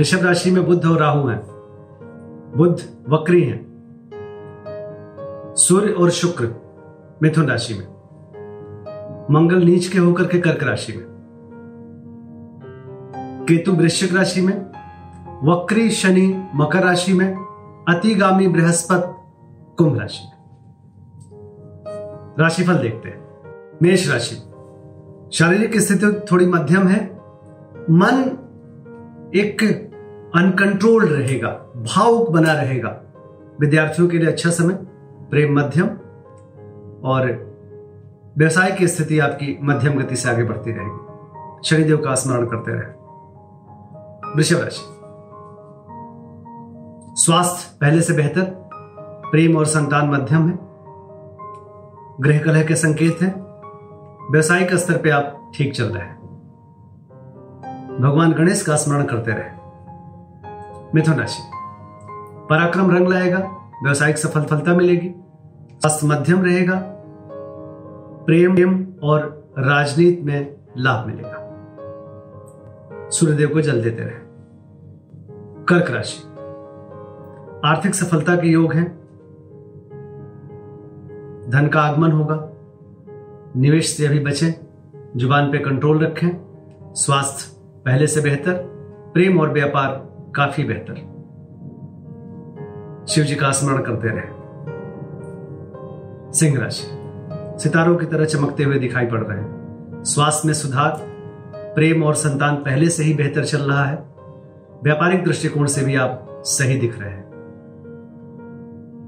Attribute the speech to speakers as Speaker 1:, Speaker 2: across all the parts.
Speaker 1: ऋषभ राशि में बुद्ध और राहु हैं। बुद्ध वक्री हैं। सूर्य और शुक्र मिथुन राशि में। मंगल नीच के होकर के कर्क राशि में। केतु वृश्चिक राशि में। वक्री शनि मकर राशि में। अतिगामी बृहस्पति कुंभ राशि में। राशिफल देखते हैं। मेष राशि। शारीरिक स्थिति थोड़ी मध्यम है। मन एक अनकंट्रोल्ड रहेगा, भावुक बना रहेगा। विद्यार्थियों के लिए अच्छा समय, प्रेम मध्यम, और व्यवसाय की स्थिति आपकी मध्यम गति से आगे बढ़ती रहेगी। शनिदेव का स्मरण करते रहे। वृषभ राशि। स्वास्थ्य पहले से बेहतर, प्रेम और संतान मध्यम है। गृह कलह के संकेत हैं। व्यवसायिक स्तर पे आप ठीक चल रहे हैं। भगवान गणेश का स्मरण करते रहे। मिथुन राशि। पराक्रम रंग लाएगा, व्यवसायिक सफलता मिलेगी स्वास्थ्य मध्यम रहेगा, प्रेम और राजनीति में लाभ मिलेगा। सूर्यदेव को जल देते रहे। कर्क राशि। आर्थिक सफलता के योग हैं। धन का आगमन होगा। निवेश से अभी बचें, ज़ुबान पे कंट्रोल रखें। स्वास्थ्य पहले से बेहतर, प्रेम और व्यापार काफ़ी बेहतर। शिव जी का स्मरण करते रहे। सिंह राशि सितारों की तरह चमकते हुए दिखाई पड़ रहे हैं। स्वास्थ्य में सुधार, प्रेम और संतान पहले से ही बेहतर चल रहा है। व्यापारिक दृष्टिकोण से भी आप सही दिख रहे हैं।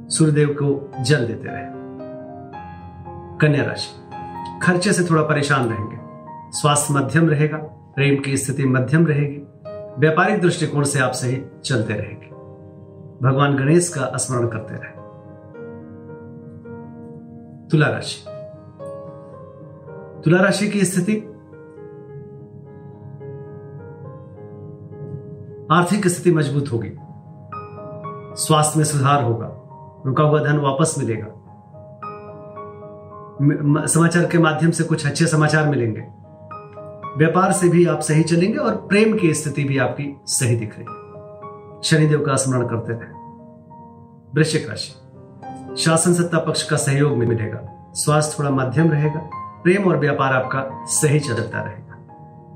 Speaker 1: सूर्यदेव को जल देते रहे। कन्या राशि, खर्चे से थोड़ा परेशान रहेंगे। स्वास्थ्य मध्यम रहेगा, प्रेम की स्थिति मध्यम रहेगी। व्यापारिक दृष्टिकोण से आप सही चलते रहेंगे। भगवान गणेश का स्मरण करते रहे। तुला राशि। तुला राशि की स्थिति? आर्थिक स्थिति मज़बूत होगी। स्वास्थ्य में सुधार होगा। रुका हुआ धन वापस मिलेगा। समाचार के माध्यम से कुछ अच्छे समाचार मिलेंगे। व्यापार से भी आप सही चलेंगे और प्रेम की स्थिति भी आपकी सही दिख रही है। शनिदेव का स्मरण करते रहे। वृश्चिक राशि। शासन सत्ता पक्ष का सहयोग में मिलेगा। स्वास्थ्य थोड़ा मध्यम रहेगा। प्रेम और व्यापार आपका सही चलता रहेगा।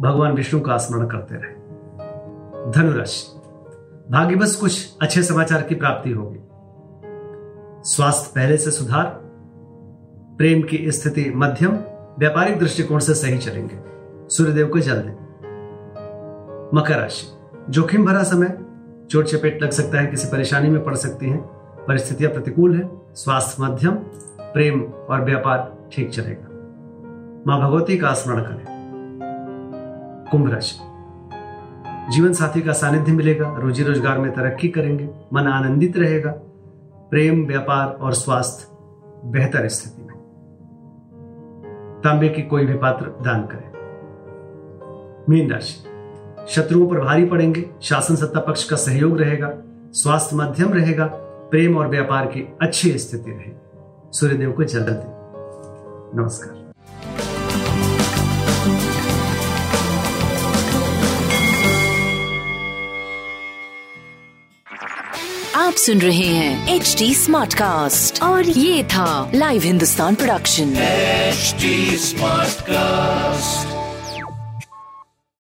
Speaker 1: भगवान विष्णु का स्मरण करते रहे। धनुराशि। भाग्यवश कुछ अच्छे समाचार की प्राप्ति होगी। स्वास्थ्य पहले से सुधार। प्रेम की स्थिति मध्यम। व्यापारिक दृष्टिकोण से सही चलेंगे। सूर्यदेव को जल दें मकर राशि। जोखिम भरा समय। चोट चपेट लग सकता है, किसी परेशानी में पड़ सकती हैं। परिस्थितियाँ प्रतिकूल है। स्वास्थ्य मध्यम। प्रेम और व्यापार ठीक चलेगा। माँ भगवती का स्मरण करें। कुंभ राशि। जीवन साथी का सानिध्य मिलेगा। रोजी रोज़गार में तरक्की करेंगे। मन आनंदित रहेगा। प्रेम, व्यापार और स्वास्थ्य बेहतर स्थिति में। तांबे की कोई भी पात्र दान करें। मीन राशि। शत्रुओं पर भारी पड़ेंगे शासन सत्ता पक्ष का सहयोग रहेगा स्वास्थ्य मध्यम रहेगा प्रेम और व्यापार की अच्छी स्थिति रहेगी। सूर्यदेव को जल दे। नमस्कार।
Speaker 2: आप सुन रहे हैं एच डी स्मार्ट कास्ट और ये था live Hindustan production
Speaker 3: H smart Smartcast.